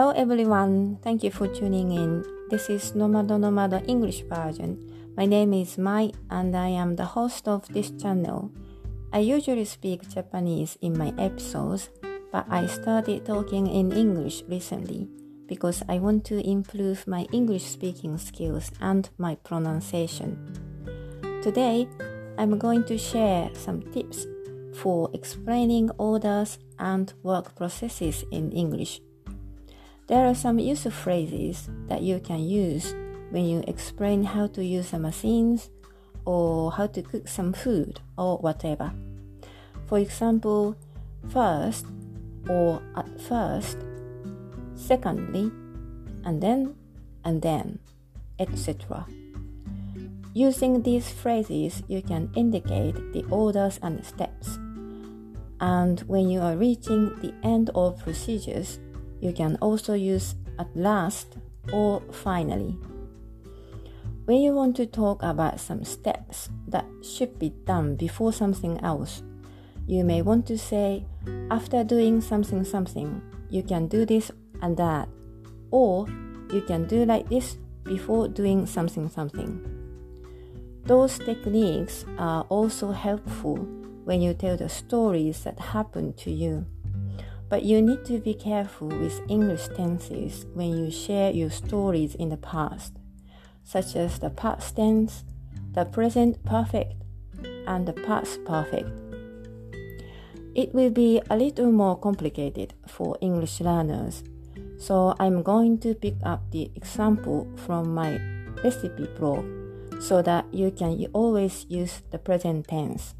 Hello everyone, thank you for tuning in. This is Nomado Nomado English version. My name is Mai and I am the host of this channel. I usually speak Japanese in my episodes, but I started talking in English recently because I want to improve my English speaking skills and my pronunciation. Today, I'm going to share some tips for explaining orders and work processes in English. There are some useful phrases that you can use when you explain how to use the machines or how to cook some food or whatever. For example, first or at first, secondly, and then, and then, etc. Using these phrases, you can indicate the orders and steps. And when you are reaching the end of procedures, you can also use at last or finally. When you want to talk about some steps that should be done before something else, you may want to say, after doing something something, you can do this and that, or you can do like this before doing something something. Those techniques are also helpful when you tell the stories that happen to you. But you need to be careful with English tenses when you share your stories in the past, such as the past tense, the present perfect, and the past perfect. It will be a little more complicated for English learners, so I'm going to pick up the example from my recipe blog so that you can always use the present tense.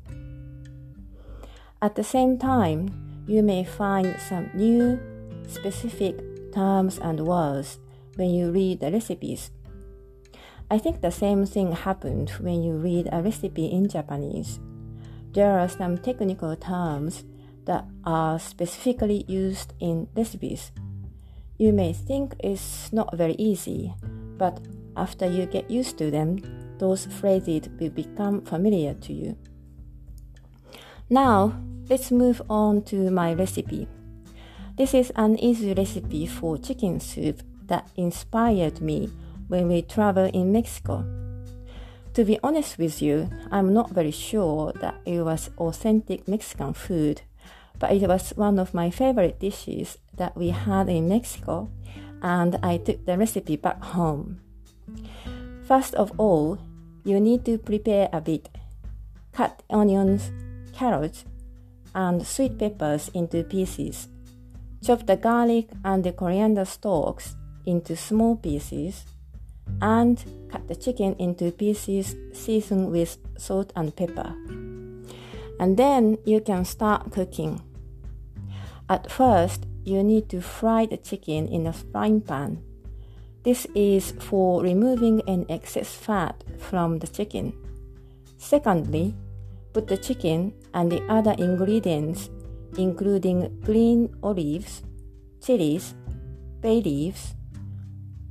At the same time, you may find some new specific terms and words when you read the recipes. I think the same thing happened when you read a recipe in Japanese. There are some technical terms that are specifically used in recipes. You may think it's not very easy, but after you get used to them, those phrases will become familiar to you. Now, let's move on to my recipe. This is an easy recipe for chicken soup that inspired me when we traveled in Mexico. To be honest with you, I'm not very sure that it was authentic Mexican food, but it was one of my favorite dishes that we had in Mexico, and I took the recipe back home. First of all, you need to prepare a bit. Cut onions, carrots, and sweet peppers into pieces. Chop the garlic and the coriander stalks into small pieces and cut the chicken into pieces seasoned with salt and pepper. And then you can start cooking. At first, you need to fry the chicken in a frying pan. This is for removing an excess fat from the chicken. Secondly, Put the chicken and the other ingredients, including green olives, chilies, bay leaves,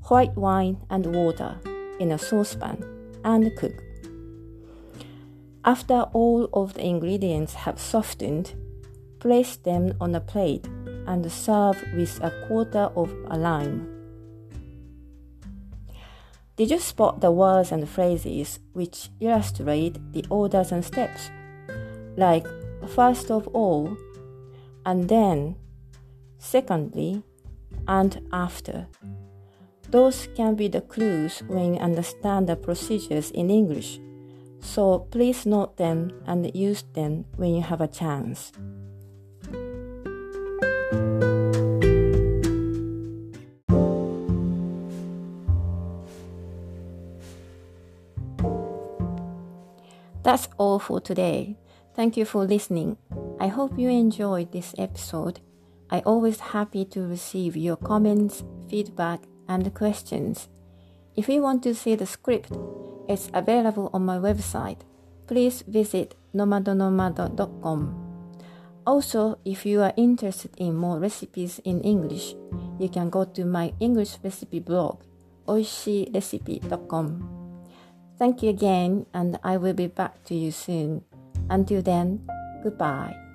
white wine, and water, in a saucepan and cook. After all of the ingredients have softened, place them on a plate and serve with a quarter of a lime. Did you spot the words and phrases which illustrate the orders and steps? Like, first of all, and then, secondly, and after. Those can be the clues when you understand the procedures in English, so please note them and use them when you have a chance. That's all for today. Thank you for listening. I hope you enjoyed this episode. I always happy to receive your comments, feedback, and questions. If you want to see the script, it's available on my website. Please visit nomadonomado.com. Also, if you are interested in more recipes in English, you can go to my English recipe blog, oishiirecipe.com. Thank you again, and I will be back to you soon. Until then, goodbye.